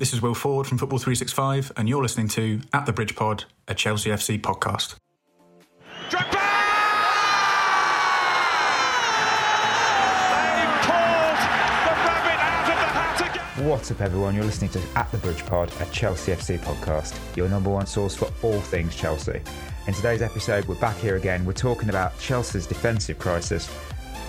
This is Will Ford from Football 365, and you're listening to At the Bridge Pod, a Chelsea FC podcast. What's up, everyone? You're listening to At the Bridge Pod, a Chelsea FC podcast, your number one source for all things Chelsea. In today's episode, we're back here again. We're talking about Chelsea's defensive crisis.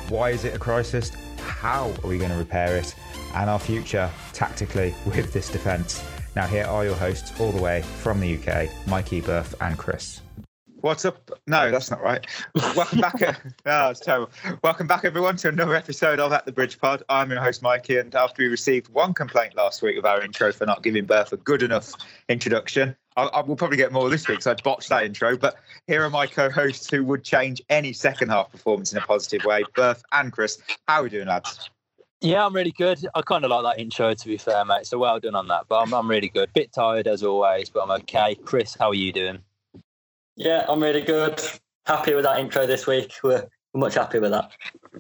Why is it a crisis? How are we going to repair it? And our future tactically with this defence. Now, here are your hosts, all the way from the UK Mikey, Berth, and Chris. What's up? No, that's not right. Welcome back. Uh, oh, it's terrible. Welcome back, everyone, to another episode of At the Bridge Pod. I'm your host, Mikey, and after we received one complaint last week of our intro for not giving Berth a good enough introduction, I, I will probably get more this week because I botched that intro. But here are my co-hosts who would change any second half performance in a positive way. Berth and Chris, how are we doing, lads? Yeah, I'm really good. I kind of like that intro, to be fair, mate. So well done on that. But I'm, I'm really good. Bit tired as always, but I'm okay. Chris, how are you doing? Yeah, I'm really good. Happy with that intro this week. We're, we're much happy with that.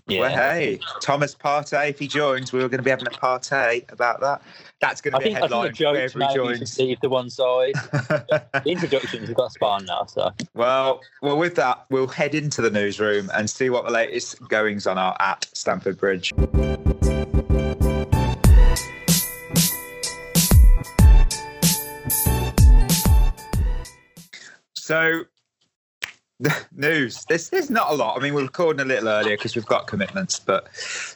Yeah. Well, hey, Thomas Partey, if he joins, we were going to be having a partay about that. That's going to I be think, a headline I think a joke wherever he joins. Leave the one side. the introductions have got spun now, so. Well, well, with that, we'll head into the newsroom and see what the latest goings on are at Stamford Bridge. So, the news. There's, there's not a lot. I mean, we're recording a little earlier because we've got commitments, but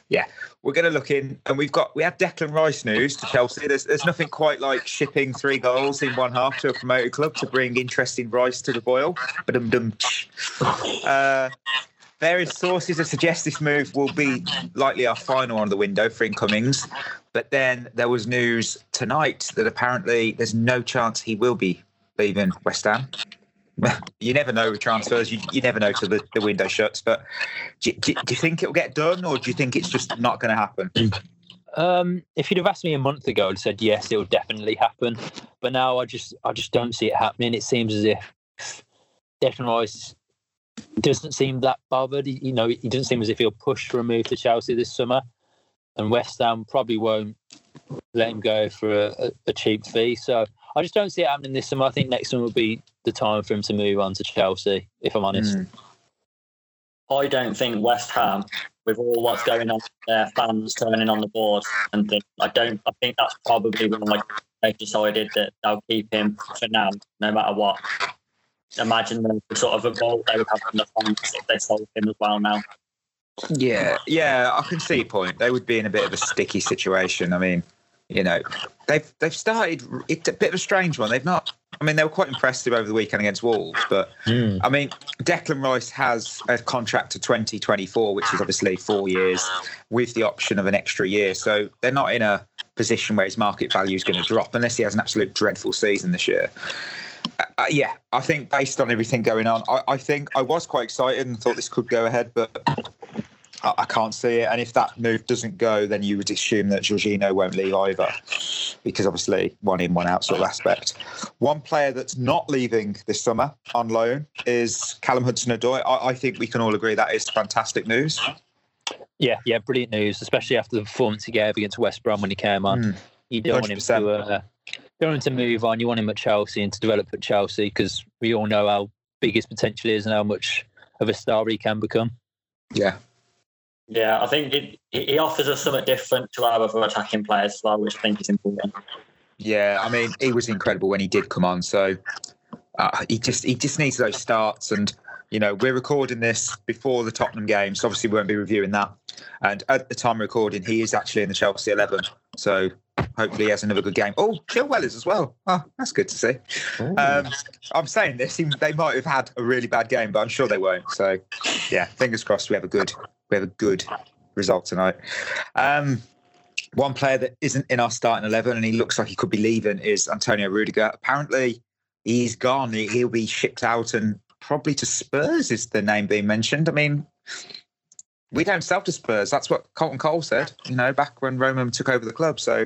yeah, we're going to look in, and we've got we had Declan Rice news to Chelsea. There's there's nothing quite like shipping three goals in one half to a promoted club to bring interesting Rice to the boil. But um, uh, various sources have suggest this move will be likely our final on the window for incomings. But then there was news tonight that apparently there's no chance he will be leaving West Ham you never know with transfers. You, you never know till the, the window shuts. But do, do, do you think it'll get done, or do you think it's just not going to happen? Um, if you'd have asked me a month ago, I'd said yes, it will definitely happen. But now I just I just don't see it happening. It seems as if Declan Rice doesn't seem that bothered. He, you know, he doesn't seem as if he'll push for a move to Chelsea this summer, and West Ham probably won't let him go for a, a cheap fee. So I just don't see it happening this summer. I think next summer will be the time for him to move on to Chelsea, if I'm honest. Mm. I don't think West Ham, with all what's going on, their fans turning on the board and things, I don't. I think that's probably why they've decided that they'll keep him for now, no matter what. Imagine the sort of revolt they would have from the fans if they sold him as well now. Yeah, yeah, I can see your point. They would be in a bit of a sticky situation. I mean, you know, they've they've started. It's a bit of a strange one. They've not. I mean, they were quite impressive over the weekend against Wolves, but mm. I mean, Declan Rice has a contract to 2024, which is obviously four years with the option of an extra year. So they're not in a position where his market value is going to drop unless he has an absolute dreadful season this year. Uh, uh yeah, I think based on everything going on, I, I think I was quite excited and thought this could go ahead, but I can't see it. And if that move doesn't go, then you would assume that Jorginho won't leave either, because obviously one in, one out sort of aspect. One player that's not leaving this summer on loan is Callum Hudson-Odoi. I, I think we can all agree that is fantastic news. Yeah, yeah, brilliant news, especially after the performance he gave against West Brom when he came on. Mm, you don't 100%. want him to, uh, don't want him to move on. You want him at Chelsea and to develop at Chelsea because we all know how big his potential is and how much of a star he can become. Yeah, yeah, I think it, he offers us something different to our other attacking players as well, which I think is important. Yeah, I mean, he was incredible when he did come on. So uh, he just he just needs those starts, and you know we're recording this before the Tottenham game, so obviously we won't be reviewing that. And at the time of recording, he is actually in the Chelsea eleven, so hopefully he has another good game. Oh, Chilwell is as well. Oh, that's good to see. Um, I'm saying this, they might have had a really bad game, but I'm sure they won't. So yeah, fingers crossed we have a good we have a good result tonight. Um, one player that isn't in our starting 11 and he looks like he could be leaving is Antonio Rudiger. Apparently, he's gone. He'll be shipped out and probably to Spurs, is the name being mentioned. I mean, we don't sell to Spurs. That's what Carlton Cole said, you know, back when Roman took over the club. So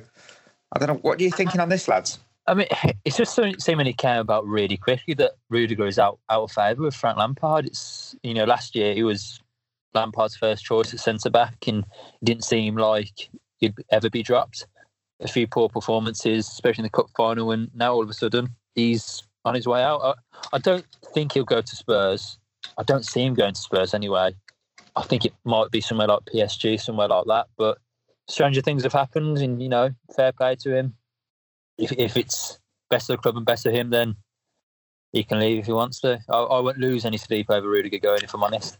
I don't know. What are you thinking on this, lads? I mean, it's just something he came about really quickly that Rudiger is out, out of favour with Frank Lampard. It's, you know, last year he was Lampard's first choice at centre back, and it didn't seem like he'd ever be dropped. a few poor performances, especially in the cup final, and now all of a sudden he's on his way out. I, I don't think he'll go to Spurs. I don't see him going to Spurs anyway. I think it might be somewhere like PSG, somewhere like that. But stranger things have happened, and you know, fair play to him. If if it's best of the club and best of him, then he can leave if he wants to. I, I won't lose any sleep over Rudiger going, if I'm honest.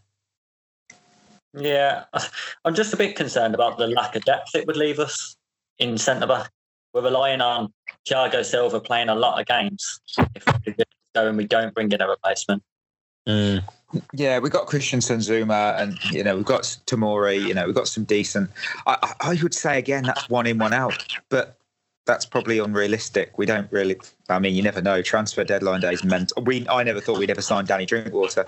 Yeah, I'm just a bit concerned about the lack of depth it would leave us in centre back. We're relying on Thiago Silva playing a lot of games. If we go and we don't bring in a replacement. Mm. Yeah, we've got Christensen, Zouma, and you know we've got Tomori. You know we've got some decent. I, I would say again that's one in, one out, but that's probably unrealistic. We don't really. I mean, you never know. Transfer deadline days meant we. I never thought we'd ever sign Danny Drinkwater,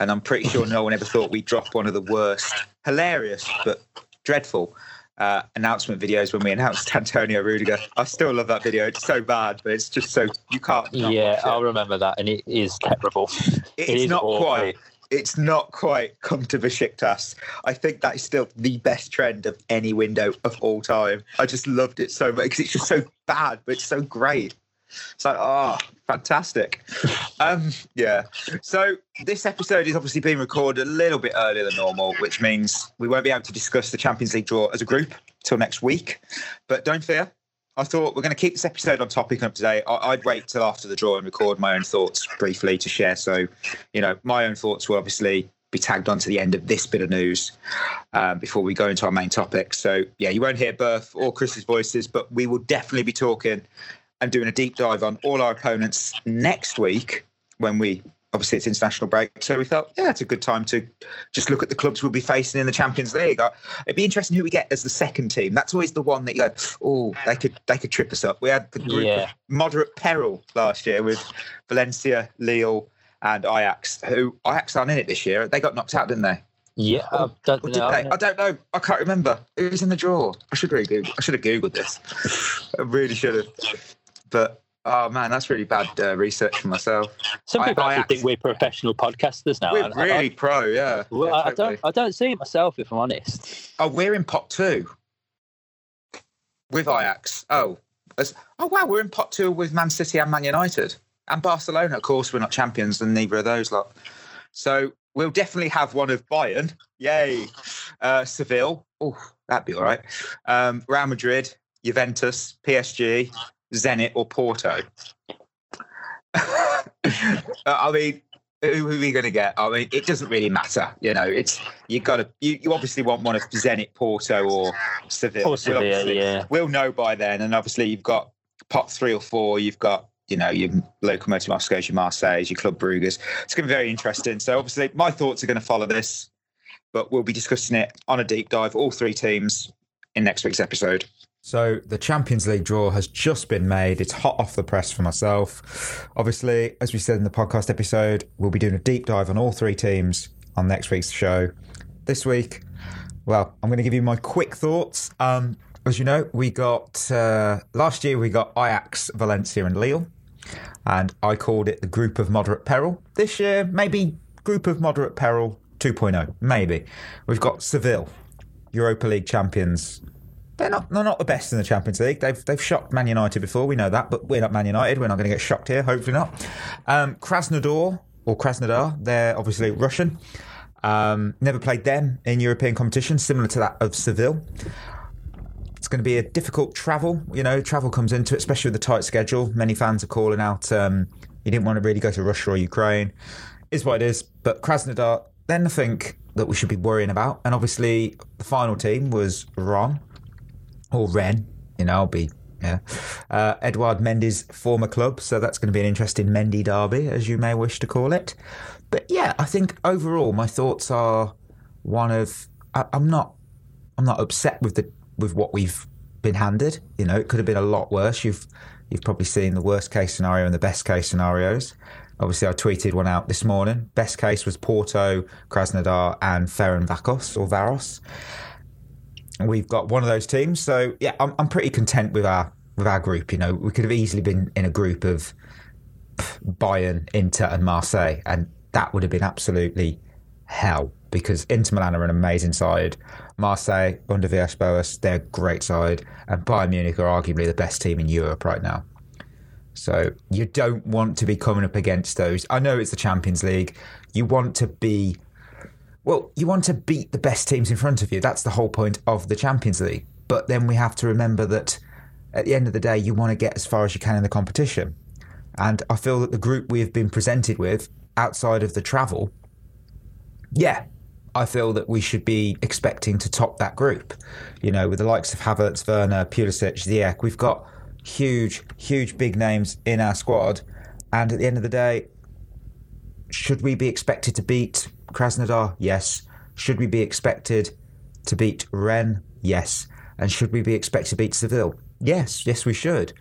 and I'm pretty sure no one ever thought we'd drop one of the worst, hilarious but dreadful uh, announcement videos when we announced Antonio Rudiger. I still love that video. It's so bad, but it's just so you can't. Yeah. I'll remember that, and it is terrible. It's It is not awful. quite. It's not quite come to Besiktas. I think that is still the best trend of any window of all time. I just loved it so much because it's just so bad, but it's so great. It's like, oh, fantastic. Um, yeah. So this episode is obviously being recorded a little bit earlier than normal, which means we won't be able to discuss the Champions League draw as a group till next week. But don't fear. I thought we're going to keep this episode on topic up to date. I- I'd wait till after the draw and record my own thoughts briefly to share. So, you know, my own thoughts will obviously be tagged on to the end of this bit of news um, before we go into our main topic. So, yeah, you won't hear Berth or Chris's voices, but we will definitely be talking and doing a deep dive on all our opponents next week when we obviously it's international break. So we thought, yeah, it's a good time to just look at the clubs we'll be facing in the Champions League. It'd be interesting who we get as the second team. That's always the one that you go, oh, they could they could trip us up. We had the group Yeah. of moderate peril last year with Valencia, Lille, and Ajax. Who Ajax aren't in it this year. They got knocked out, didn't they? Yeah, I don't know. I don't know. I can't remember. Who was in the draw? I should really Google. I should have googled this. I really should have. But oh man, that's really bad uh, research for myself. Some I- people I actually think we're professional podcasters now. We're I- really pro, yeah. I, well, Yeah, I, I totally. don't. I don't see it myself, if I'm honest. Oh, we're in pot two with Ajax. Oh, oh wow, we're in pot two with Man City and Man United and Barcelona. Of course, we're not champions, and neither of those lot. So we'll definitely have one of Bayern. Yay, uh, Seville. Oh, that'd be all right. Um, Real Madrid, Juventus, PSG, Zenit, or Porto. Uh, I mean, who, are we going to get? I mean, it doesn't really matter. You know, it's you got to. You, you obviously want one of Zenit, Porto, or Seville. Or We'll Sevilla, yeah. We'll know by then, and obviously you've got pot three or four. You've got you know your Lokomotiv Moscow, your Marseille, your Club Bruges. It's going to be very interesting. So obviously my thoughts are going to follow this, but we'll be discussing it on a deep dive, all three teams, in next week's episode. So the Champions League draw has just been made. It's hot off the press for myself. Obviously, as we said in the podcast episode, we'll be doing a deep dive on all three teams on next week's show. This week, well, I'm going to give you my quick thoughts. Um, as you know, we got uh, last year we got Ajax, Valencia, and Lille, and I called it the group of moderate peril. This year, maybe group of moderate peril 2.0, maybe. We've got Seville, Europa League champions, they're not they're not the best in the Champions League. They've they've shocked Man United before, we know that, but we're not Man United. We're not going to get shocked here, hopefully not. Um, Krasnodar or Krasnodar, they're obviously Russian. Um, never played them in European competition, similar to that of Seville. It's going to be a difficult travel. You know, travel comes into it, especially with the tight schedule. Many fans are calling out. Um, you didn't want to really go to Russia or Ukraine. Is what it is. But Krasnodar, they're nothing that we should be worrying about. And obviously, the final team was Ron or Ren. You know, I'll be yeah. Uh, Edouard Mendy's former club, so that's going to be an interesting Mendy derby, as you may wish to call it. But yeah, I think overall my thoughts are one of I, I'm not I'm not upset with the with what we've been handed. You know, it could have been a lot worse. You've you've probably seen the worst case scenario and the best case scenarios. Obviously, I tweeted one out this morning. Best case was Porto, Krasnodar, and Ferencváros or Varos. We've got one of those teams, so yeah, I'm I'm pretty content with our with our group. You know, we could have easily been in a group of Bayern, Inter, and Marseille, and that would have been absolutely hell because Inter Milan are an amazing side. Marseille under Villas-Boas, they're a great side, and Bayern Munich are arguably the best team in Europe right now. So you don't want to be coming up against those. I know it's the Champions League. You want to be, well, you want to beat the best teams in front of you. That's the whole point of the Champions League. But then we have to remember that at the end of the day, you want to get as far as you can in the competition. And I feel that the group we have been presented with outside of the travel, yeah, I feel that we should be expecting to top that group. You know, with the likes of Havertz, Werner, Pulisic, Ziyech, we've got huge, huge big names in our squad. And at the end of the day, should we be expected to beat Krasnodar? Yes. Should we be expected to beat Rennes? Yes. And should we be expected to beat Seville? Yes, yes, we should.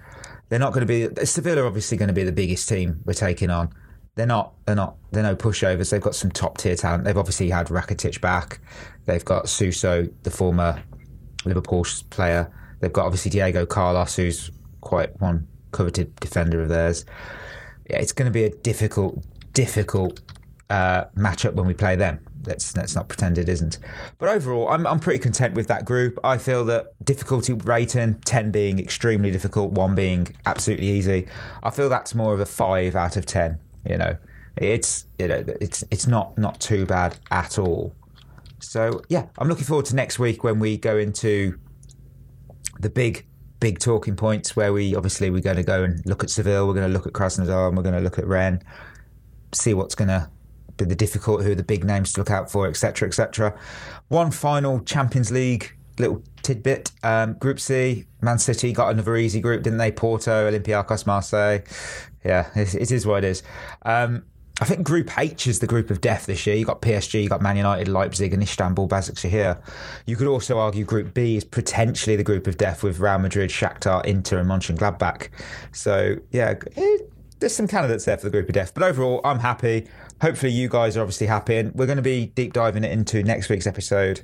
They're not going to be. Seville are obviously going to be the biggest team we're taking on. They're not. They're not. They're no pushovers. They've got some top tier talent. They've obviously had Rakitic back. They've got Suso, the former Liverpool player. They've got obviously Diego Carlos, who's quite one coveted defender of theirs. Yeah, it's going to be a difficult, difficult uh, matchup when we play them. Let's let's not pretend it isn't. But overall, I'm I'm pretty content with that group. I feel that difficulty rating ten being extremely difficult, one being absolutely easy. I feel that's more of a five out of ten. You know, it's you know it's it's not not too bad at all. So yeah, I'm looking forward to next week when we go into the big big talking points where we obviously we're going to go and look at Seville, we're going to look at Krasnodar, and we're going to look at Rennes, see what's going to the difficult, who are the big names to look out for, etc., etc. One final Champions League little tidbit: um, Group C, Man City got another easy group, didn't they? Porto, Olympiacos, Marseille. Yeah, it, it is what it is. Um, I think Group H is the group of death this year. You got PSG, you got Man United, Leipzig, and Istanbul Basaksehir. You could also argue Group B is potentially the group of death with Real Madrid, Shakhtar, Inter, and Mönchengladbach. So yeah, it, there's some candidates there for the group of death. But overall, I'm happy. Hopefully, you guys are obviously happy, and we're going to be deep diving it into next week's episode.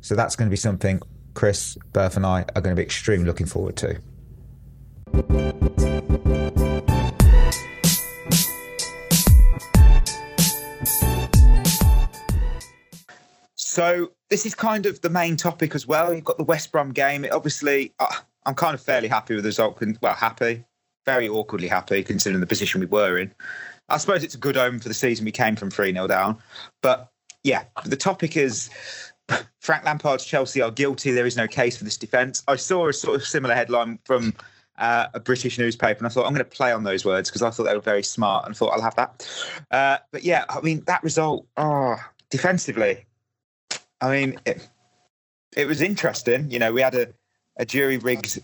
So that's going to be something Chris, Berth, and I are going to be extremely looking forward to. So this is kind of the main topic as well. You've got the West Brom game. It obviously, uh, I'm kind of fairly happy with the result. Well, happy, very awkwardly happy considering the position we were in. I suppose it's a good omen for the season we came from 3 0 down. But yeah, the topic is Frank Lampard's Chelsea are guilty. There is no case for this defence. I saw a sort of similar headline from uh, a British newspaper, and I thought I'm going to play on those words because I thought they were very smart, and thought I'll have that. Uh, but yeah, I mean that result, oh, defensively, I mean, it, it was interesting. You know, we had a, a jury rigged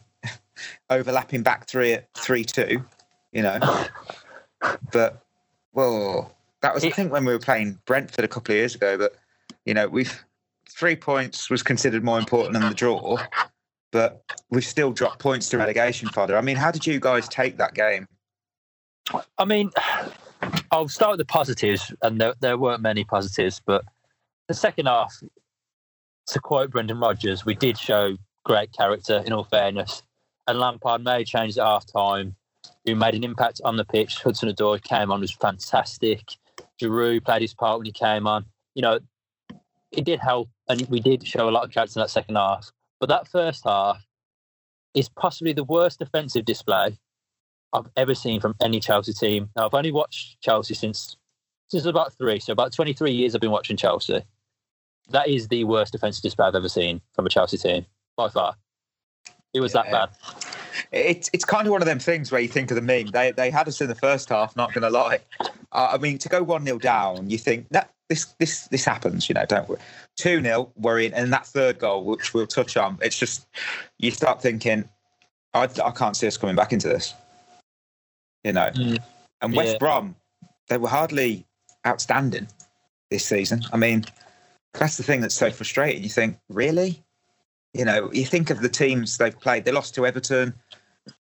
overlapping back three at three two. You know, but well, that was I think when we were playing Brentford a couple of years ago. But you know, we've three points was considered more important than the draw, but we've still dropped points to relegation fodder. I mean, how did you guys take that game? I mean, I'll start with the positives, and there, there weren't many positives, but the second half, to quote Brendan Rodgers, we did show great character, in all fairness. And Lampard made changes at half time, who made an impact on the pitch. Hudson Odoi came on, was fantastic. Giroud played his part when he came on. You know, it did help, and we did show a lot of character in that second half. But that first half is possibly the worst defensive display I've ever seen from any Chelsea team. Now, I've only watched Chelsea since since about three, so about 23 years I've been watching Chelsea that is the worst defensive display I've ever seen from a Chelsea team by far. It was yeah. that bad. It's it's kind of one of them things where you think of the meme. They they had us in the first half. Not going to lie. Uh, I mean, to go one 0 down, you think that this this this happens. You know, don't worry. Two 0 worrying, and that third goal, which we'll touch on, it's just you start thinking, I, I can't see us coming back into this. You know, mm. and West yeah. Brom, they were hardly outstanding this season. I mean, that's the thing that's so frustrating. You think, really? You know, you think of the teams they've played. They lost to Everton.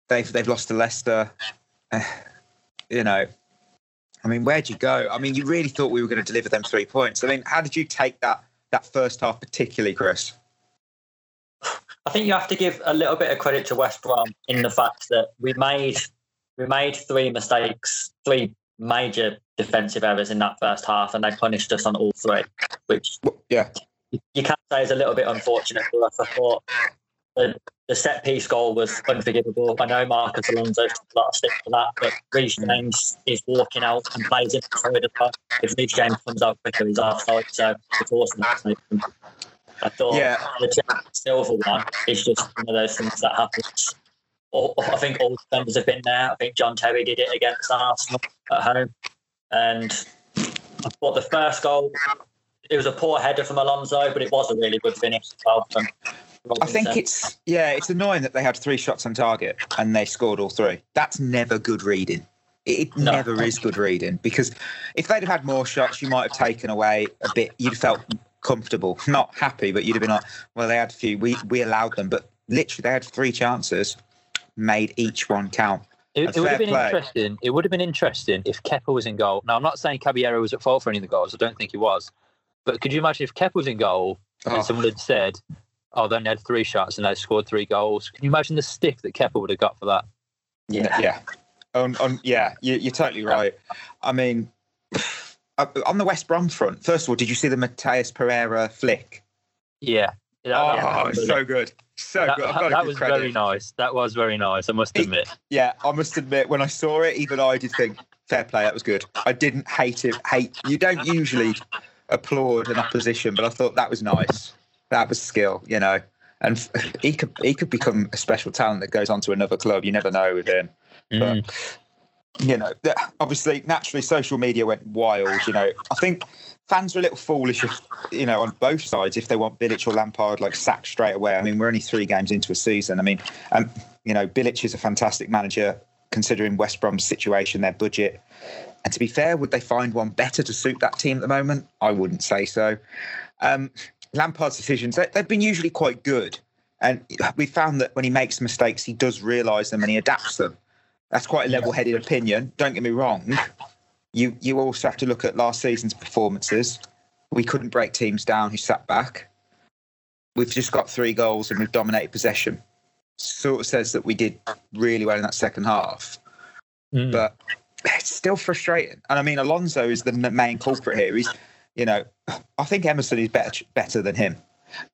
They've they've lost to Leicester. You know, I mean, where'd you go? I mean, you really thought we were going to deliver them three points. I mean, how did you take that that first half, particularly, Chris? I think you have to give a little bit of credit to West Brom in the fact that we made we made three mistakes, three major defensive errors in that first half, and they punished us on all three. Which yeah, you can't say it's a little bit unfortunate for us. I thought the, the set piece goal was unforgivable. I know Marcos Alonso took a lot of stick for that, but Reece mm. James is walking out and plays it well. If Reece James comes out quicker, he's offside. So it's awesome. I thought Yeah. the Silva one is just one of those things that happens. All, I think all the defenders have been there. I think John Terry did it against Arsenal at home. And I thought the first goal, it was a poor header from Alonso, but it was a really good finish as well from I think it's yeah, it's annoying that they had three shots on target and they scored all three. That's never good reading. It it No. never is good reading because if they'd have had more shots, you might have taken away a bit. You'd have felt comfortable, not happy, but you'd have been like, well, they had a few. We we allowed them, but literally they had three chances, made each one count. It, it would have been play. interesting. It would have been interesting if Kepa was in goal. Now, I'm not saying Caballero was at fault for any of the goals. I don't think he was. But could you imagine if Kepa was in goal Oh, and someone had said, "Oh, they only had three shots and they scored three goals"? Can you imagine the stick that Kepa would have got for that? yeah. yeah, on, on yeah, you, you're totally right. I mean, uh, on the West Brom front, first of all, did you see the Matheus Pereira flick? Yeah, that, Oh, that- so good, so that- good. I've got that was credit. very nice. That was very nice. I must It- admit. Yeah, I must admit, when I saw it, even I did think, fair play, that was good. I didn't hate it. Hate you don't usually applaud an opposition, but I thought that was nice. That was skill, you know. And he could he could become a special talent that goes on to another club. You never know with him. Mm. You know, obviously, naturally, social media went wild. You know, I think fans are a little foolish, if, you know, on both sides if they want Bilic or Lampard like sacked straight away. I mean, we're only three games into a season. I mean, um, you know, Bilic is a fantastic manager considering West Brom's situation, their budget. And to be fair, would they find one better to suit that team at the moment? I wouldn't say so. Um, Lampard's decisions, they, they've been usually quite good. And we found that when he makes mistakes, he does realise them and he adapts them. That's quite a level-headed opinion. Don't get me wrong. You you also have to look at last season's performances. We couldn't break teams down who sat back. We've just got three goals and we've dominated possession. Sort of says that we did really well in that second half, Mm. but it's still frustrating. And I mean, Alonso is the main culprit here. He's, you know, I think Emerson is better better than him.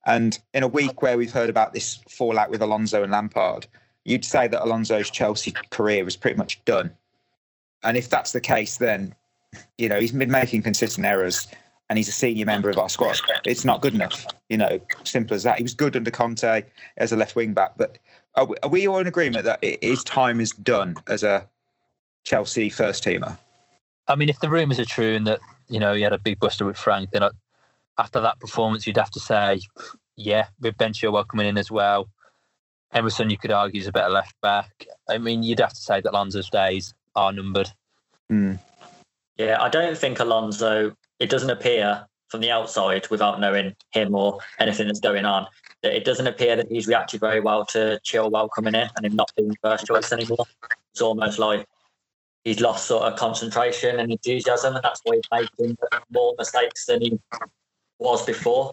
And in a week where we've heard about this fallout with Alonso and Lampard, you'd say that Alonso's Chelsea career is pretty much done. And if that's the case, then you know he's been making consistent errors, and he's a senior member of our squad. It's not good enough. You know, simple as that. He was good under Conte as a left wing back, but are we, are we all in agreement that his time is done as a Chelsea first teamer? I mean, if the rumours are true and that you know he had a big buster with Frank, then after that performance, you'd have to say, yeah, with Ben Chilwell coming in as well, Emerson, you could argue, is a better left back. I mean, you'd have to say that Alonso's days are numbered. Mm. Yeah, I don't think Alonso, it doesn't appear from the outside without knowing him or anything that's going on, that it doesn't appear that he's reacted very well to Chilwell coming in and him not being first choice anymore. It's almost like he's lost sort of concentration and enthusiasm, and that's why he's making more mistakes than he was before.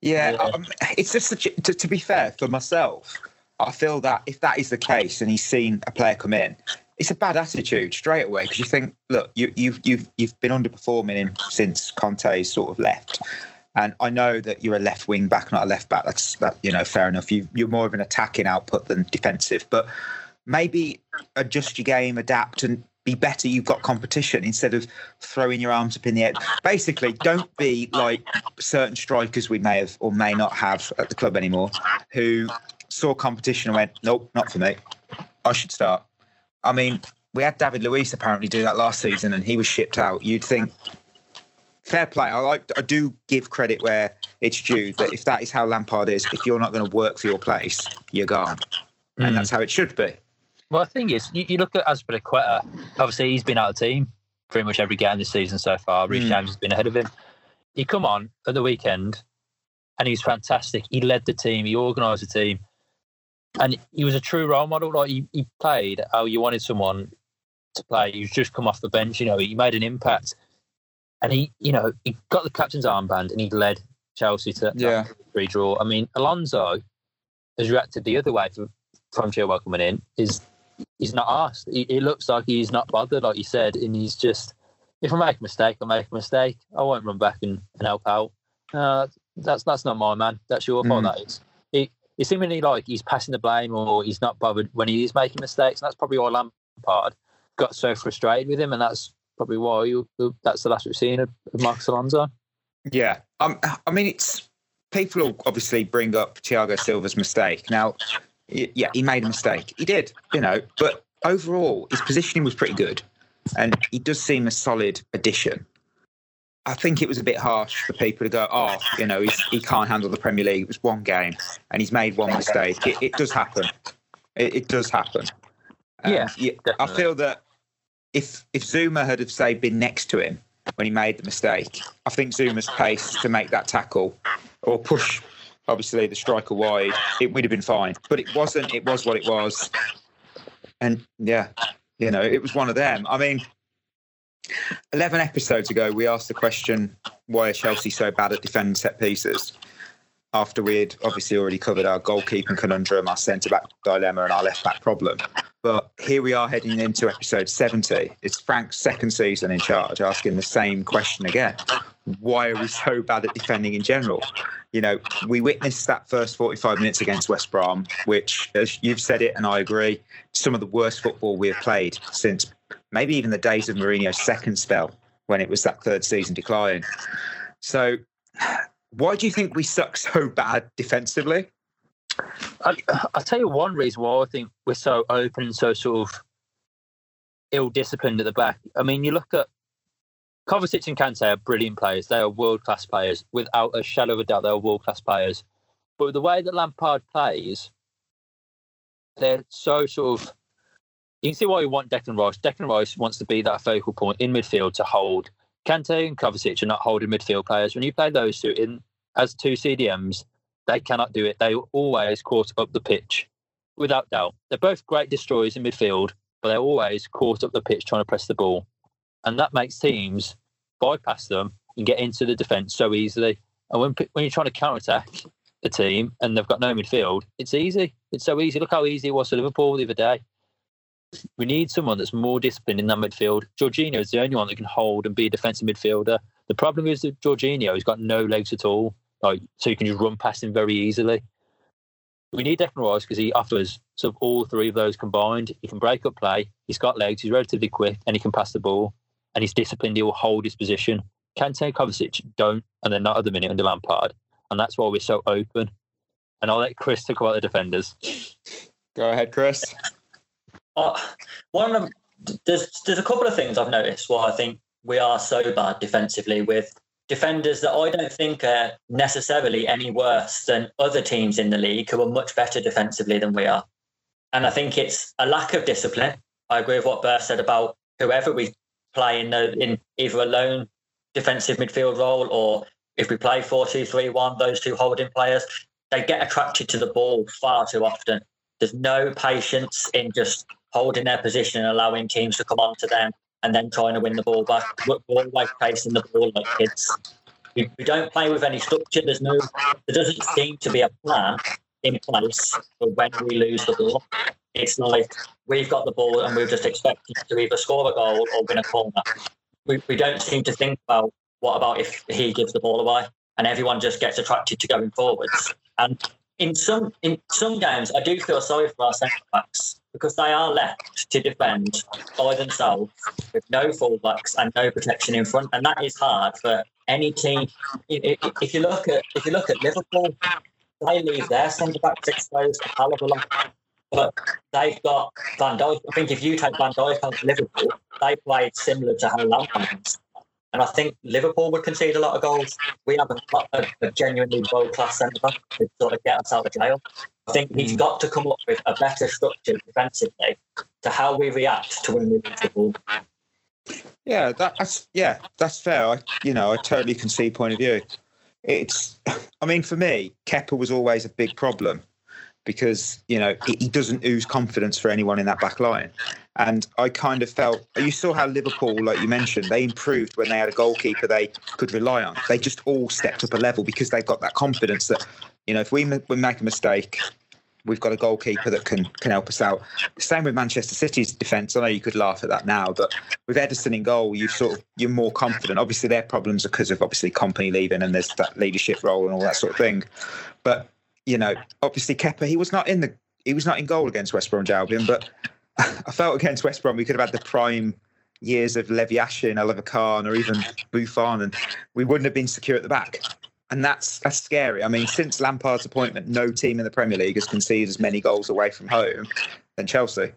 Yeah, Yeah. um, it's just a, to, to be fair for myself. I feel that if that is the case, and he's seen a player come in, it's a bad attitude straight away because you think, look, you, you've you've you've been underperforming in, since Conte's sort of left, and I know that you're a left wing back, not a left back. That's that you know fair enough. You you're more of an attacking output than defensive, but maybe adjust your game, adapt, and be better. You've got competition instead of throwing your arms up in the air. Basically, don't be like certain strikers we may have or may not have at the club anymore who saw competition and went, nope, not for me. I should start. I mean, we had David Luiz apparently do that last season and he was shipped out. You'd think, fair play. I like, I do give credit where it's due that if that is how Lampard is, if you're not going to work for your place, you're gone. And Mm. that's how it should be. Well, the thing is, you, you look at Azpilicueta. Obviously, he's been out of the team pretty much every game this season so far. Reece Mm. James has been ahead of him. He come on at the weekend, and he was fantastic. He led the team. He organised the team, and he was a true role model. Like he, he played how you wanted someone to play. He's just come off the bench. You know, he made an impact, and he, you know, he got the captain's armband, and he led Chelsea to Yeah. three draw. I mean, Alonso has reacted the other way from from Chilwell coming in. Is he's not asked. He, it looks like he's not bothered, like you said, and he's just. If I make a mistake, I make a mistake. I won't run back and, and help out. Uh, that's that's not my man. That's your fault. Mm. That is. He seemingly like he's passing the blame or he's not bothered when he is making mistakes. And that's probably why Lampard got so frustrated with him, and that's probably why you, that's the last we've seen of, of Marcos Alonso. Yeah, um, I mean, it's people obviously bring up Thiago Silva's mistake. Now, yeah, he made a mistake. He did, you know, but overall, his positioning was pretty good, and he does seem a solid addition. I think it was a bit harsh for people to go, oh, you know, he's, he can't handle the Premier League. It was one game, and he's made one mistake. It, it does happen. It, it does happen. Um, and Yeah, I feel that if if Zouma had have say been next to him when he made the mistake, I think Zouma's pace to make that tackle or push obviously the striker wide, it would have been fine. But it wasn't. It was what it was. And yeah, you know, it was one of them. I mean, eleven episodes ago, we asked the question, "Why are Chelsea so bad at defending set pieces?" After we'd obviously already covered our goalkeeping conundrum, our centre back dilemma, and our left back problem. But here we are heading into episode 70. It's Frank's second season in charge, asking the same question again. Why are we so bad at defending in general? You know, we witnessed that first 45 minutes against West Brom, which, as you've said it, and I agree, some of the worst football we have played since maybe even the days of Mourinho's second spell when it was that third season decline. So, why do you think we suck so bad defensively? I, I'll tell you one reason why I think we're so open and so sort of ill disciplined at the back. I mean, you look at Kovacic and Kante are brilliant players. They are world class players. Without a shadow of a doubt, they are world class players. But the way that Lampard plays, they're so sort of. You can see why we want Declan Rice. Declan Rice wants to be that focal point in midfield to hold. Kante and Kovacic are not holding midfield players. When you play those two in as two CDMs, they cannot do it. They always caught up the pitch, without doubt. They're both great destroyers in midfield, but they're always caught up the pitch trying to press the ball. And that makes teams bypass them and get into the defence so easily. And when, when you're trying to counter attack a team and they've got no midfield, it's easy. It's so easy. Look how easy it was for Liverpool the other day. We need someone that's more disciplined in that midfield. Jorginho is the only one that can hold and be a defensive midfielder. The problem is that Jorginho has got no legs at all like so you can just run past him very easily. We need Declan Rice because he offers sort of all three of those combined. He can break up play, he's got legs, he's relatively quick, and he can pass the ball, and he's disciplined. He will hold his position. Kante Kovacic don't, and they're not at the minute under Lampard, and that's why we're so open. And I'll let Chris talk about the defenders. Go ahead, Chris. Uh, one of there's there's a couple of things I've noticed why I think we are so bad defensively with defenders that I don't think are necessarily any worse than other teams in the league who are much better defensively than we are. And I think it's a lack of discipline. I agree with what Burr said about whoever we play in the, in either a lone defensive midfield role or if we play 4-2-3-1, those two holding players, they get attracted to the ball far too often. There's no patience in just holding their position and allowing teams to come onto them and then trying to win the ball back. We're always chasing the ball like kids. We, we don't play with any structure. There's no, there doesn't seem to be a plan in place for when we lose the ball. It's like we've got the ball and we're just expecting to either score a goal or win a corner. We, we don't seem to think about what about if he gives the ball away and everyone just gets attracted to going forwards. And in some in some games, I do feel sorry for our centre backs because they are left to defend by themselves with no fullbacks and no protection in front, and that is hard for any team. If you look at if you look at Liverpool, they leave their centre backs exposed a hell of a lot. But they've got Van Dijk. I think if you take Van Dijk out of Liverpool, they played similar to how Lampard. And I think Liverpool would concede a lot of goals. We have a, a, a genuinely world class centre back to sort of get us out of jail. I think he's mm. got to come up with a better structure defensively to how we react to when we lose the ball. Yeah, that, that's yeah, that's fair. I, you know, I totally can see point of view. It's, I mean, for me, Kepa was always a big problem because you know he, doesn't ooze confidence for anyone in that back line, and I kind of felt you saw how Liverpool, like you mentioned, they improved when they had a goalkeeper they could rely on. They just all stepped up a level because they've got that confidence that you know if we, we make a mistake, we've got a goalkeeper that can can help us out. Same with Manchester City's defence. I know you could laugh at that now, but with Ederson in goal, you sort of you're more confident. Obviously, their problems are because of obviously Kompany leaving and there's that leadership role and all that sort of thing. But you know, obviously Kepa, he was not in the he was not in goal against West Bromwich Albion, but I felt against West Brom we could have had the prime years of Levi Yashin, Oliver Kahn, or even Buffon, and we wouldn't have been secure at the back. And that's that's scary. I mean, since Lampard's appointment, no team in the Premier League has conceded as many goals away from home than Chelsea.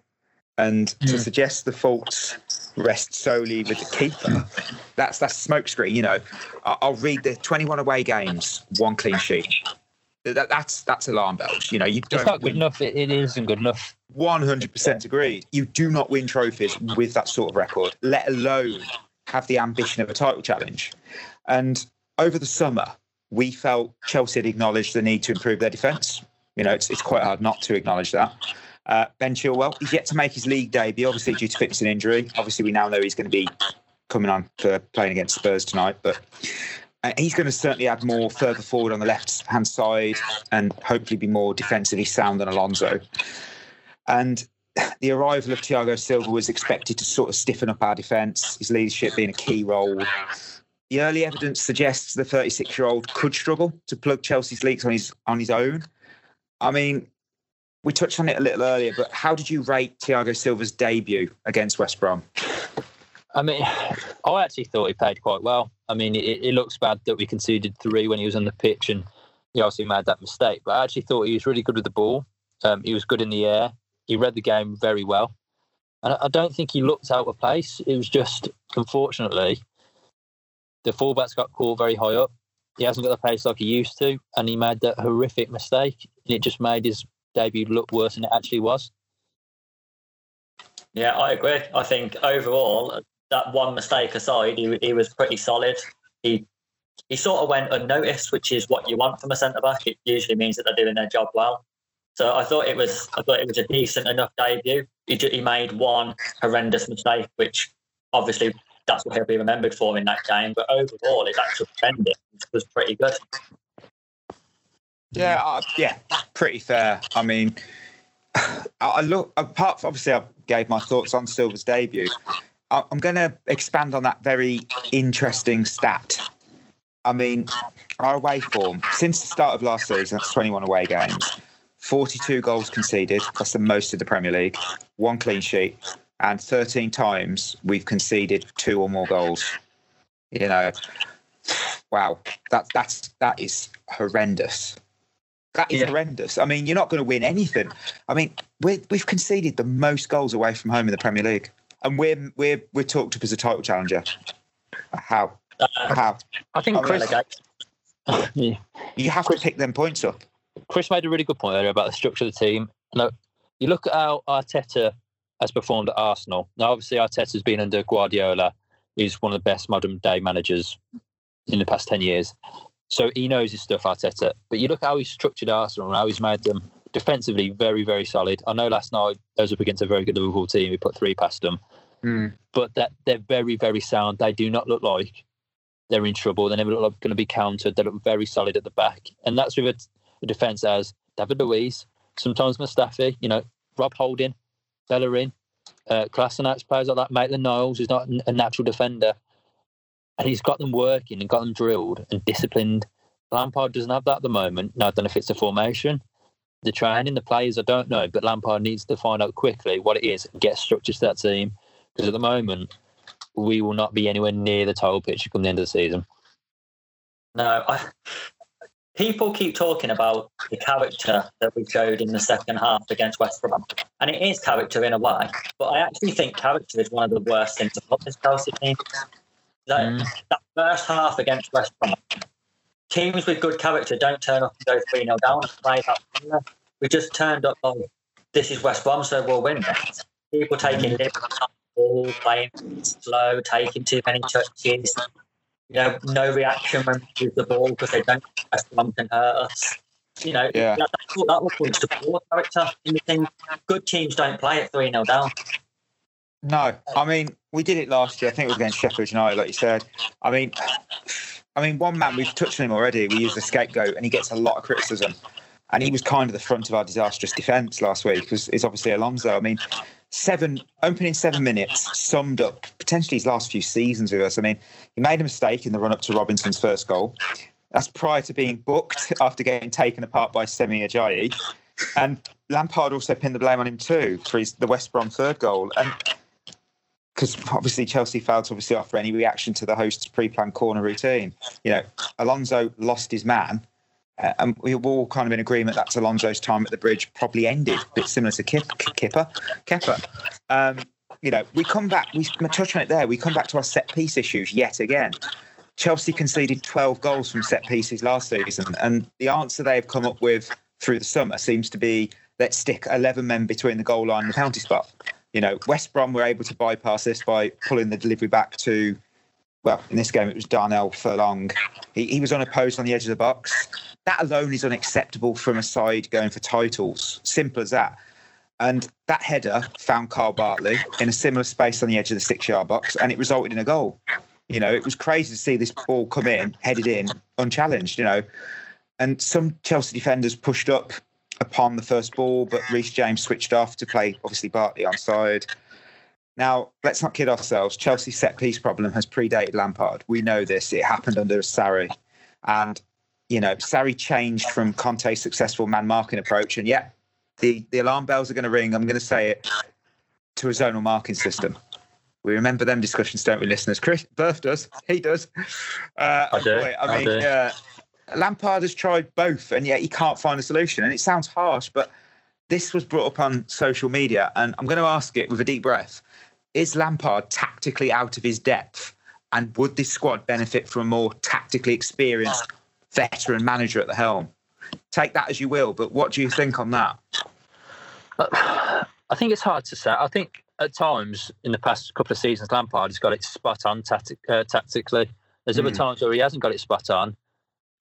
And mm. to suggest the faults rest solely with the keeper, that's that's smokescreen. You know, I'll read the 21 away games, one clean sheet. That, that's that's alarm bells. You know, you don't. It's not good win. enough. It, it isn't good enough. One hundred percent agreed. You do not win trophies with that sort of record, let alone have the ambition of a title challenge. And over the summer, we felt Chelsea had acknowledged the need to improve their defence. You know, it's it's quite hard not to acknowledge that. Uh, ben Chilwell, he's yet to make his league debut, obviously due to fitness and injury. Obviously, we now know he's going to be coming on for playing against Spurs tonight, but uh, he's going to certainly add more further forward on the left hand side and hopefully be more defensively sound than Alonso. And the arrival of Thiago Silva was expected to sort of stiffen up our defence, his leadership being a key role. The early evidence suggests the 36 year old could struggle to plug Chelsea's leaks on his on his own. I mean, we touched on it a little earlier, but how did you rate Thiago Silva's debut against West Brom? I mean, I actually thought he played quite well. I mean, it, it, looks bad that we conceded three when he was on the pitch and he obviously made that mistake. But I actually thought he was really good with the ball. Um, he was good in the air. He read the game very well. And I don't think he looked out of place. It was just, unfortunately, the fullbacks got caught very high up. He hasn't got the pace like he used to. And he made that horrific mistake. And it just made his debut look worse than it actually was. Yeah, I agree. I think overall, that one mistake aside, he, he was pretty solid. He he sort of went unnoticed, which is what you want from a centre back. It usually means that they're doing their job well. So I thought it was I thought it was a decent enough debut. He, he made one horrendous mistake, which obviously that's what he'll be remembered for in that game. But overall, his actual defending was pretty good. Yeah, uh, yeah, pretty fair. I mean, I look apart. From, obviously, I gave my thoughts on Silva's debut. I'm going to expand on that very interesting stat. I mean, our away form since the start of last season, that's 21 away games, 42 goals conceded. That's the most of the Premier League. One clean sheet, and 13 times we've conceded two or more goals. You know, wow, that that's that is horrendous. That is yeah. horrendous. I mean, you're not going to win anything. I mean, we have conceded the most goals away from home in the Premier League and we're we're we're talked up as a title challenger. How? Uh, How? I think Chris. yeah. You have to pick them points up. Chris made a really good point earlier about the structure of the team. Now, you look at how Arteta has performed at Arsenal. Now, obviously, Arteta's been under Guardiola. He's one of the best modern day managers in the past 10 years. So he knows his stuff, Arteta. But you look how he's structured Arsenal and how he's made them defensively very, very solid. I know last night those up against a very good Liverpool team. We put three past them, mm. but that they're very, very sound. They do not look like they're in trouble. They never look like going to be countered. They look very solid at the back, and that's with a, a defence as David Luiz, sometimes Mustafi, you know, Rob Holding, Bellerin, uh, Kolasinac, players like that. Maitland Niles is not a natural defender, and he's got them working and got them drilled and disciplined. Lampard doesn't have that at the moment. Now, I don't know if it's the formation, the training, the players, I don't know, but Lampard needs to find out quickly what it is and get structure to that team. Because at the moment, we will not be anywhere near the title picture come the end of the season. No, I, people keep talking about the character that we showed in the second half against West Brom, and it is character in a way. But I actually think character is one of the worst things about this Chelsea team. That, mm. that first half against West Brom, teams with good character don't turn up and go 3 0 down and play that. We just turned up like, this is West Brom, so we'll win. People taking mm. liberties on the ball, playing slow, taking too many touches. You know, no reaction when we use the ball because they don't West Brom can hurt us. You know, yeah. that, that, that to poor character in the team. Good teams don't play at 3 0 down. No, I mean, we did it last year. I think it was against Sheffield United, like you said. I mean, I mean, one man we've touched on him already. We use the scapegoat, and he gets a lot of criticism. and he was kind of the front of our disastrous defence last week. Was is obviously Alonso. I mean, seven opening seven minutes summed up potentially his last few seasons with us. I mean, he made a mistake in the run up to Robinson's first goal. That's prior to being booked after getting taken apart by Semi Ajayi. And Lampard also pinned the blame on him too for his, the West Brom third goal. And because obviously Chelsea failed to obviously offer any reaction to the host's pre-planned corner routine. You know, Alonso lost his man, uh, and we were all kind of in agreement that Alonso's time at the bridge probably ended, a bit similar to Kip, Kipper, Kepa. Um, you know, we come back, we touch on it there, we come back to our set piece issues yet again. Chelsea conceded 12 goals from set pieces last season, and the answer they've come up with through the summer seems to be let's stick 11 men between the goal line and the penalty spot. You know, West Brom were able to bypass this by pulling the delivery back to, well, in this game it was Darnell Furlong. He, he was unopposed on the edge of the box. That alone is unacceptable from a side going for titles. Simple as that. And that header found Kyle Bartley in a similar space on the edge of the six yard box, and it resulted in a goal. You know, it was crazy to see this ball come in, headed in, unchallenged, you know. And some Chelsea defenders pushed up upon the first ball, but Reece James switched off to play, obviously, Bartley onside. Now, let's not kid ourselves. Chelsea's set piece problem has predated Lampard. We know this. It happened under Sarri. And, you know, Sarri changed from Conte's successful man marking approach. And yeah, the, the alarm bells are going to ring. I'm going to say it to a zonal marking system. We remember them discussions, don't we, listeners? Chris Birth does. He does. Uh, I do. Boy, I mean, I uh, Lampard has tried both, and yet he can't find a solution. And it sounds harsh, but this was brought up on social media, and I'm going to ask it with a deep breath: Is Lampard tactically out of his depth, and would this squad benefit from a more tactically experienced veteran manager at the helm? Take that as you will, but what do you think on that? I think it's hard to say. I think at times in the past couple of seasons, Lampard has got it spot on tactic, uh, tactically. There's mm. other times where he hasn't got it spot on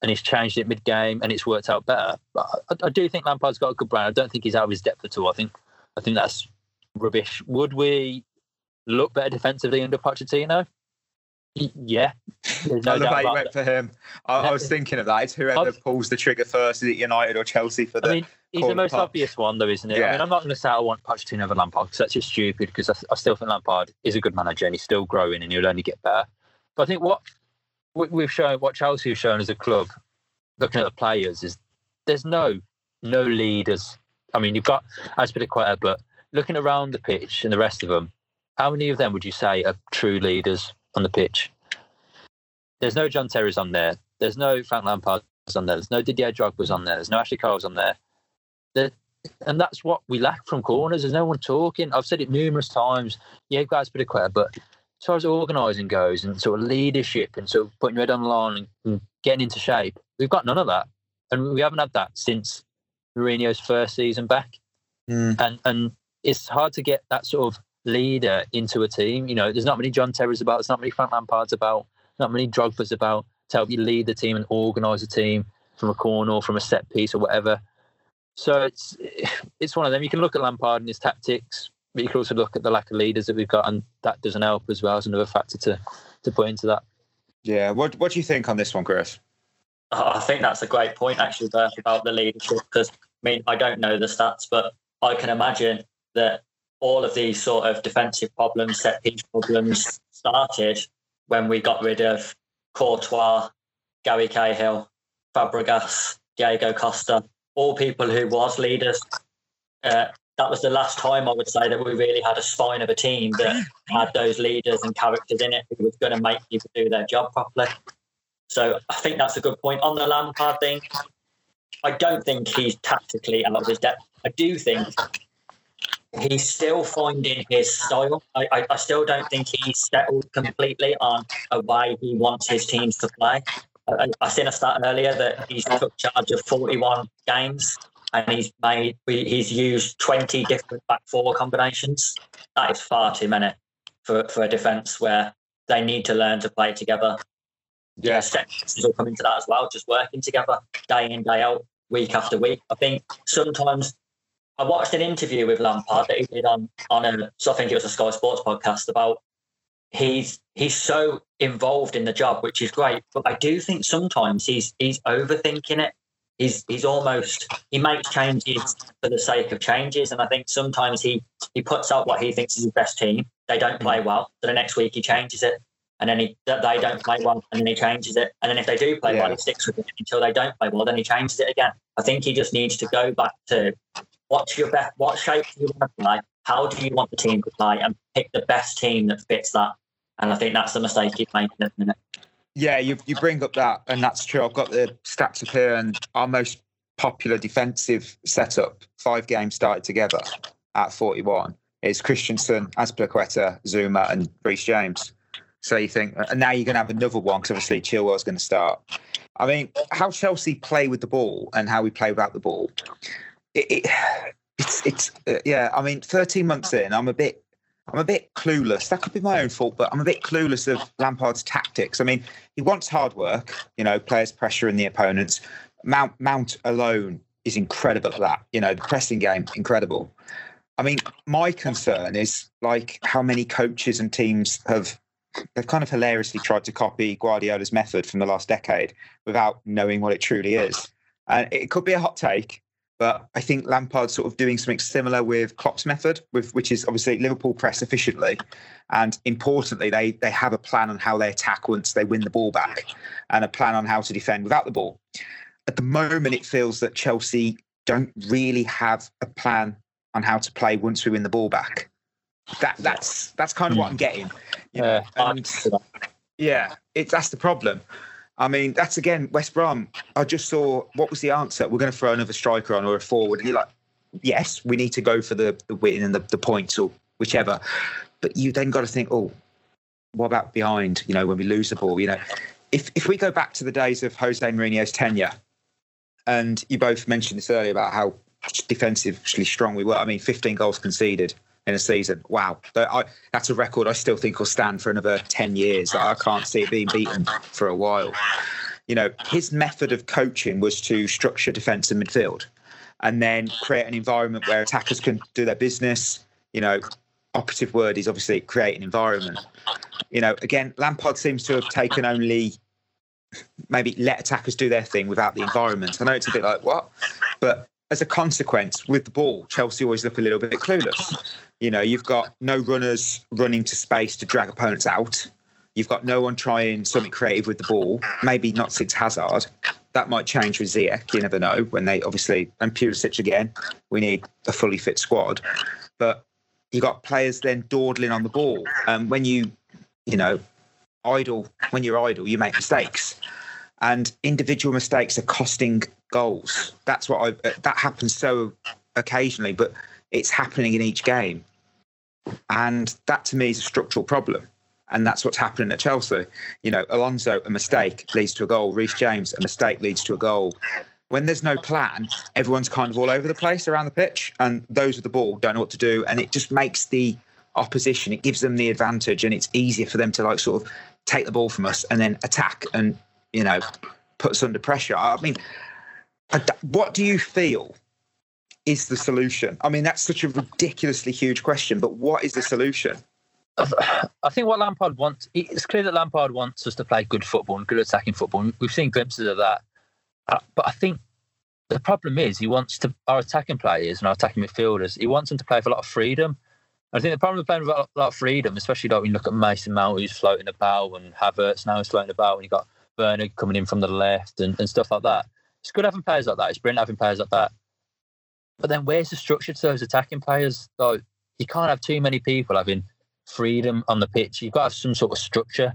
and he's changed it mid game and it's worked out better. But I, I, do think Lampard's got a good brand. I don't think he's out of his depth at all. I think I think that's rubbish. Would we look better defensively under Pochettino? Yeah, there's no doubt about went for him. I, I, was thinking of that. It's whoever I've, pulls the trigger first. Is it United or Chelsea for the? I mean, he's the most obvious one, though, isn't it? Yeah. I mean, I'm not going to say I want Pochettino over Lampard because that's just stupid. Because I, I, still think Lampard is a good manager and he's still growing and he'll only get better. But I think what we've shown, what Chelsea have shown as a club, looking at the players, is there's no no leaders. I mean, you've got Azpilicueta, but looking around the pitch and the rest of them, how many of them would you say are true leaders on the pitch? There's no John Terry's on there. There's no Frank Lampard's on there. There's no Didier Drogba's on there. There's no Ashley Cole's on there. there. And that's what we lack from corners. There's no one talking. I've said it numerous times. Yeah, guys, pretty clear, but as far as organising goes and sort of leadership and sort of putting your head on the line and, and getting into shape, we've got none of that, and we haven't had that since Mourinho's first season back. Mm. And and it's hard to get that sort of leader into a team. You know, there's not many John Terry's about. There's not many Frank Lampard's about. Not many Drogba's about to help you lead the team and organise a team from a corner or from a set piece or whatever. So it's it's one of them. You can look at Lampard and his tactics, but you can also look at the lack of leaders that we've got, and that doesn't help as well as another factor to to put into that. Yeah. What What do you think on this one, Chris? I think that's a great point, actually, Bert, about the leadership. Because I mean, I don't know the stats, but I can imagine that all of these sort of defensive problems, set piece problems, started when we got rid of Courtois, Gary Cahill, Fabregas, Diego Costa, all people who was leaders. Uh, that was the last time I would say that we really had a spine of a team that had those leaders and characters in it who was going to make people do their job properly. So I think that's a good point. On the Lampard thing, I don't think he's tactically out of his depth. I do think he's still finding his style. I, I, I, still don't think he's settled completely on a way he wants his teams to play. I, I seen a stat earlier that he's took charge of 41 games and he's made he's used 20 different back four combinations. That is far too many for, for a defence where they need to learn to play together. Yeah, sections will come into that as well, just working together day in, day out, week after week. I think sometimes I watched an interview with Lampard that he did on on a so I think it was a Sky Sports podcast about he's he's so involved in the job, which is great. But I do think sometimes he's he's overthinking it. He's he's almost he makes changes for the sake of changes, and I think sometimes he he puts out what he thinks is his best team. They don't play mm. well, so the next week he changes it, and then he they don't play well, and then he changes it, and then if they do play Yeah. well, he sticks with it until they don't play well, then he changes it again. I think he just needs to go back to what's your best, what shape do you want to play, how do you want the team to play, and pick the best team that fits that. And I think that's the mistake he's making at the minute. Yeah, you you bring up that, and that's true. I've got the stats up here, and our most popular defensive setup, five games started together at 41, is Christensen, Azpilicueta, Zouma, and Reece James. So you think, and now you're going to have another one because obviously Chilwell's going to start. I mean, how Chelsea play with the ball and how we play without the ball, it, it, it's it's uh, yeah. I mean, 13 months in, I'm a bit I'm a bit clueless. That could be my own fault, but I'm a bit clueless of Lampard's tactics. I mean, he wants hard work, you know, players pressuring the opponents. Mount Mount alone is incredible at that. You know, the pressing game, incredible. I mean, my concern is like how many coaches and teams have they've kind of hilariously tried to copy Guardiola's method from the last decade without knowing what it truly is. And it could be a hot take, but I think Lampard's sort of doing something similar with Klopp's method, with which is obviously Liverpool press efficiently, and importantly, they they have a plan on how they attack once they win the ball back, and a plan on how to defend without the ball. At the moment, it feels that Chelsea don't really have a plan on how to play once we win the ball back. That that's that's kind of what I'm getting. you know, Yeah. and- yeah, it's that's the problem. I mean, that's again West Brom. I just saw what was the answer? We're going to throw another striker on or a forward, and you're like, yes, we need to go for the the win and the, the points or whichever. But you then got to think, oh, what about behind? You know, when we lose the ball, you know, if if we go back to the days of Jose Mourinho's tenure, and you both mentioned this earlier about how defensively strong we were. I mean, 15 goals conceded in a season. Wow, that's a record I still think will stand for another 10 years. I can't see it being beaten for a while. You know, his method of coaching was to structure defence and midfield, and then create an environment where attackers can do their business. You know, operative word is obviously create an environment. You know, again, Lampard seems to have taken only maybe let attackers do their thing without the environment. I know it's a bit like what, but as a consequence, with the ball, Chelsea always look a little bit clueless. You know, you've got no runners running to space to drag opponents out. You've got no one trying something creative with the ball. Maybe not since Hazard. That might change with Ziyech. You never know when they obviously and Pulisic again. We need a fully fit squad, but you got players then dawdling on the ball. And when you, you know, idle when you're idle, you make mistakes, and individual mistakes are costing goals. That's what I. That happens so occasionally, but it's happening in each game, and that to me is a structural problem. And that's what's happening at Chelsea. You know, Alonso, a mistake leads to a goal. Reece James, a mistake leads to a goal. When there's no plan, everyone's kind of all over the place around the pitch, and those with the ball don't know what to do, and it just makes the opposition. It gives them the advantage, and it's easier for them to like sort of take the ball from us and then attack and you know put us under pressure. I mean, what do you feel is the solution? I mean, that's such a ridiculously huge question, but what is the solution? I think what Lampard wants, it's clear that Lampard wants us to play good football and good attacking football. We've seen glimpses of that. Uh, but I think the problem is he wants to, our attacking players and our attacking midfielders, he wants them to play with a lot of freedom. I think the problem with playing with a lot, of freedom, especially like when you look at Mason Mount who's floating about and Havertz now is floating about and you've got Werner coming in from the left and, and stuff like that. It's good having players like that. It's brilliant having players like that. But then where's the structure to those attacking players? Like you can't have too many people having freedom on the pitch. You've got to have some sort of structure,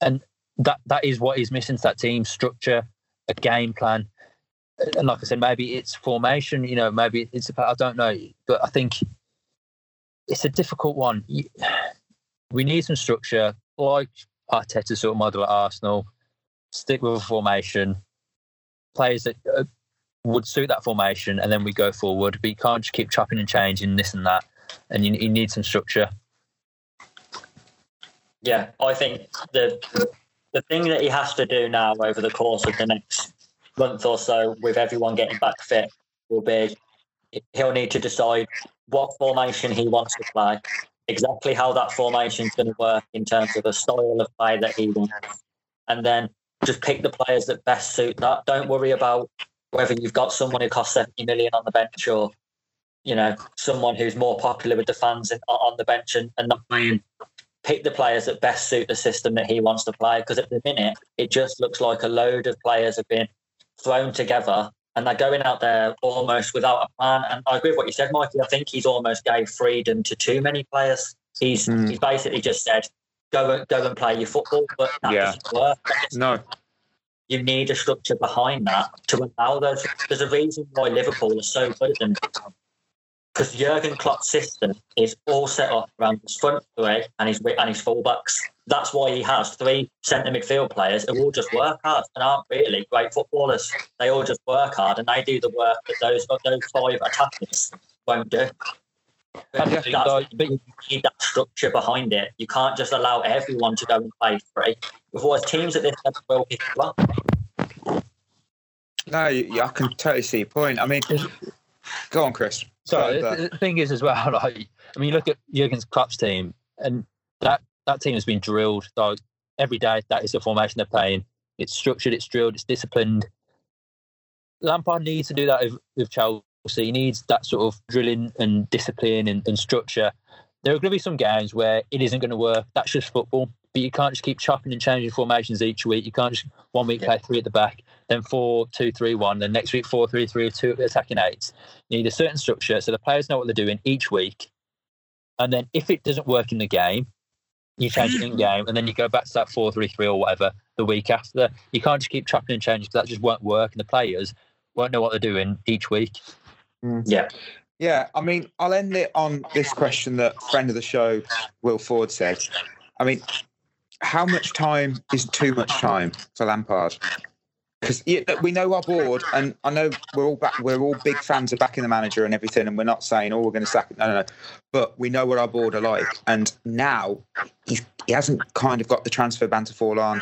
and that that is what is missing to that team: structure, a game plan. And like I said, maybe it's formation. You know, maybe it's about I don't know, but I think it's a difficult one. We need some structure, like Arteta sort of model at Arsenal. Stick with a formation, players that uh, would suit that formation, and then we go forward. But you can't just keep chopping and changing this and that, and you, you need some structure. Yeah, I think the the thing that he has to do now over the course of the next month or so, with everyone getting back fit, will be he'll need to decide what formation he wants to play, exactly how that formation is going to work in terms of the style of play that he wants, and then just pick the players that best suit that. Don't worry about whether you've got someone who costs 70 million on the bench or, you know, someone who's more popular with the fans on the bench and, and not playing, pick the players that best suit the system that he wants to play. Because at the minute, it just looks like a load of players have been thrown together and they're going out there almost without a plan. And I agree with what you said, Mikey. I think he's almost gave freedom to too many players. He's mm. he's basically just said, go and go and play your football, but that yeah. doesn't work. No. You need a structure behind that to allow those. There's a reason why Liverpool is so good at them because Jurgen Klopp's system is all set up around his front three and his and his fullbacks. That's why he has three centre midfield players who all just work hard and aren't really great footballers. They all just work hard and they do the work that those those five attackers won't do. But you need that structure behind it. You can't just allow everyone to go and play free. Otherwise, teams at this level will pick you up. No, I can totally see your point. I mean, go on, Chris. So the thing is, as well, like I mean, you look at Jurgen's Klopp's team, and that that team has been drilled like every day. That is the formation they're playing. It's structured, it's drilled, it's disciplined. Lampard needs to do that with, with Chelsea. So he needs that sort of drilling and discipline and, and structure. There are going to be some games where it isn't going to work. That's just football. But you can't just keep chopping and changing formations each week. You can't just one week play three at the back, then four, two, three, one, then next week four, three, three, two attacking eights. You need a certain structure so the players know what they're doing each week. And then if it doesn't work in the game, you change it in game, and then you go back to that four, three, three, or whatever the week after. You can't just keep chopping and changing because that just won't work, and the players won't know what they're doing each week. Mm. Yeah. Yeah, I mean, I'll end it on this question that friend of the show, Will Ford, said. I mean, how much time is too much time for Lampard? Because we know our board, and I know we're all back, we're all big fans of backing the manager and everything, and we're not saying, "Oh, we're going to sack." No, no, no. But we know what our board are like, and now he's, he hasn't kind of got the transfer ban to fall on.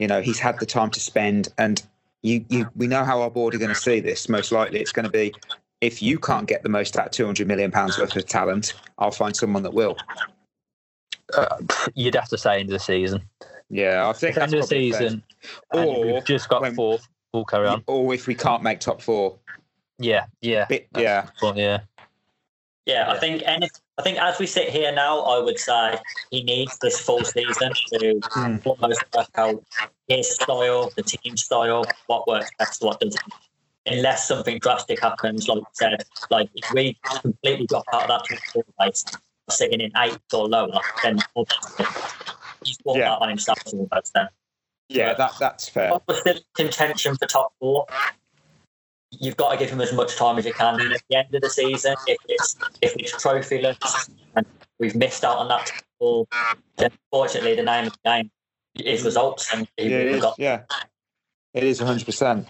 You know, he's had the time to spend, and you, you, we know how our board are going to see this. Most likely, it's going to be if you can't get the most out of 200 million pounds worth of talent, I'll find someone that will. Uh, you'd have to say into the season. Yeah, I think end of the season, or we've just got when, fourth. We'll carry on. Or if we can't make top four. Yeah, yeah, Bit, yeah, yeah. Yeah, yeah, I think and I think as we sit here now, I would say he needs this full season to mm. almost work out his style, the team style, what works best, what doesn't. Unless something drastic happens, like I said, like if we completely drop out of that top place, sitting in eighth or lower, then he's brought yeah. that on himself almost then. Yeah, that, that's fair. With the contention for top four, you've got to give him as much time as you can. And at the end of the season, if it's if it's trophyless and we've missed out on that ball, then unfortunately the name of the game is results. And yeah, it is, got... yeah, it is hundred percent.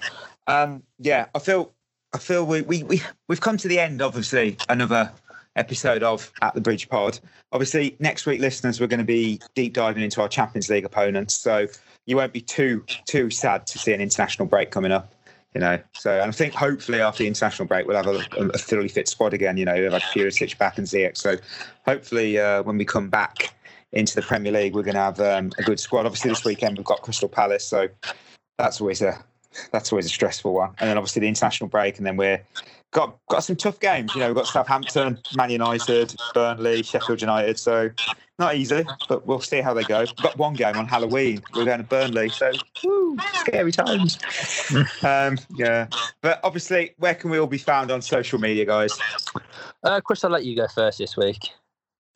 Um, yeah, I feel I feel we, we we we've come to the end. Obviously, another episode of At the Bridge Pod. Obviously, next week, listeners, we're going to be deep diving into our Champions League opponents. So you won't be too too sad to see an international break coming up. You know, so and I think hopefully after the international break we'll have a, a thoroughly fit squad again. You know, we've had Pulisic back and Ziyech. So hopefully uh, when we come back into the Premier League, we're going to have um, a good squad. Obviously this weekend we've got Crystal Palace, so that's always a that's always a stressful one. And then obviously the international break, and then we're got got some tough games. You know, we've got Southampton, Man United, Burnley, Sheffield United. So not easy, but we'll see how they go. We've got one game on Halloween. We're going to Burnley, so woo, scary times. um, yeah, but obviously, where can we all be found on social media, guys? Uh, Chris, I'll let you go first this week.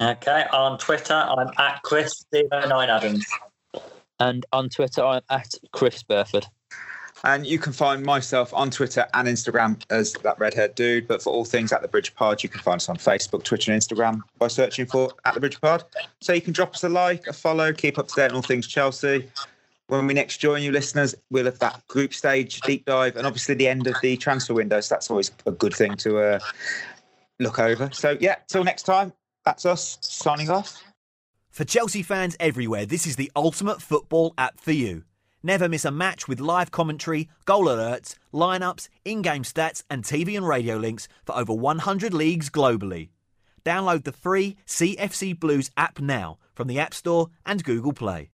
Okay, on Twitter, I'm at Chris09 Adams. And on Twitter, I'm at Chris Burford. And you can find myself on Twitter and Instagram as that redhead dude. But for all things at the Bridge Pod, you can find us on Facebook, Twitter, and Instagram by searching for at the Bridge Pod. So you can drop us a like, a follow, keep up to date on all things Chelsea. When we next join you, listeners, we'll have that group stage deep dive and obviously the end of the transfer window. So that's always a good thing to uh, look over. So yeah, till next time, that's us signing off. For Chelsea fans everywhere, this is the ultimate football app for you. Never miss a match with live commentary, goal alerts, lineups, in game stats, and TV and radio links for over 100 leagues globally. Download the free CFC Blues app now from the App Store and Google Play.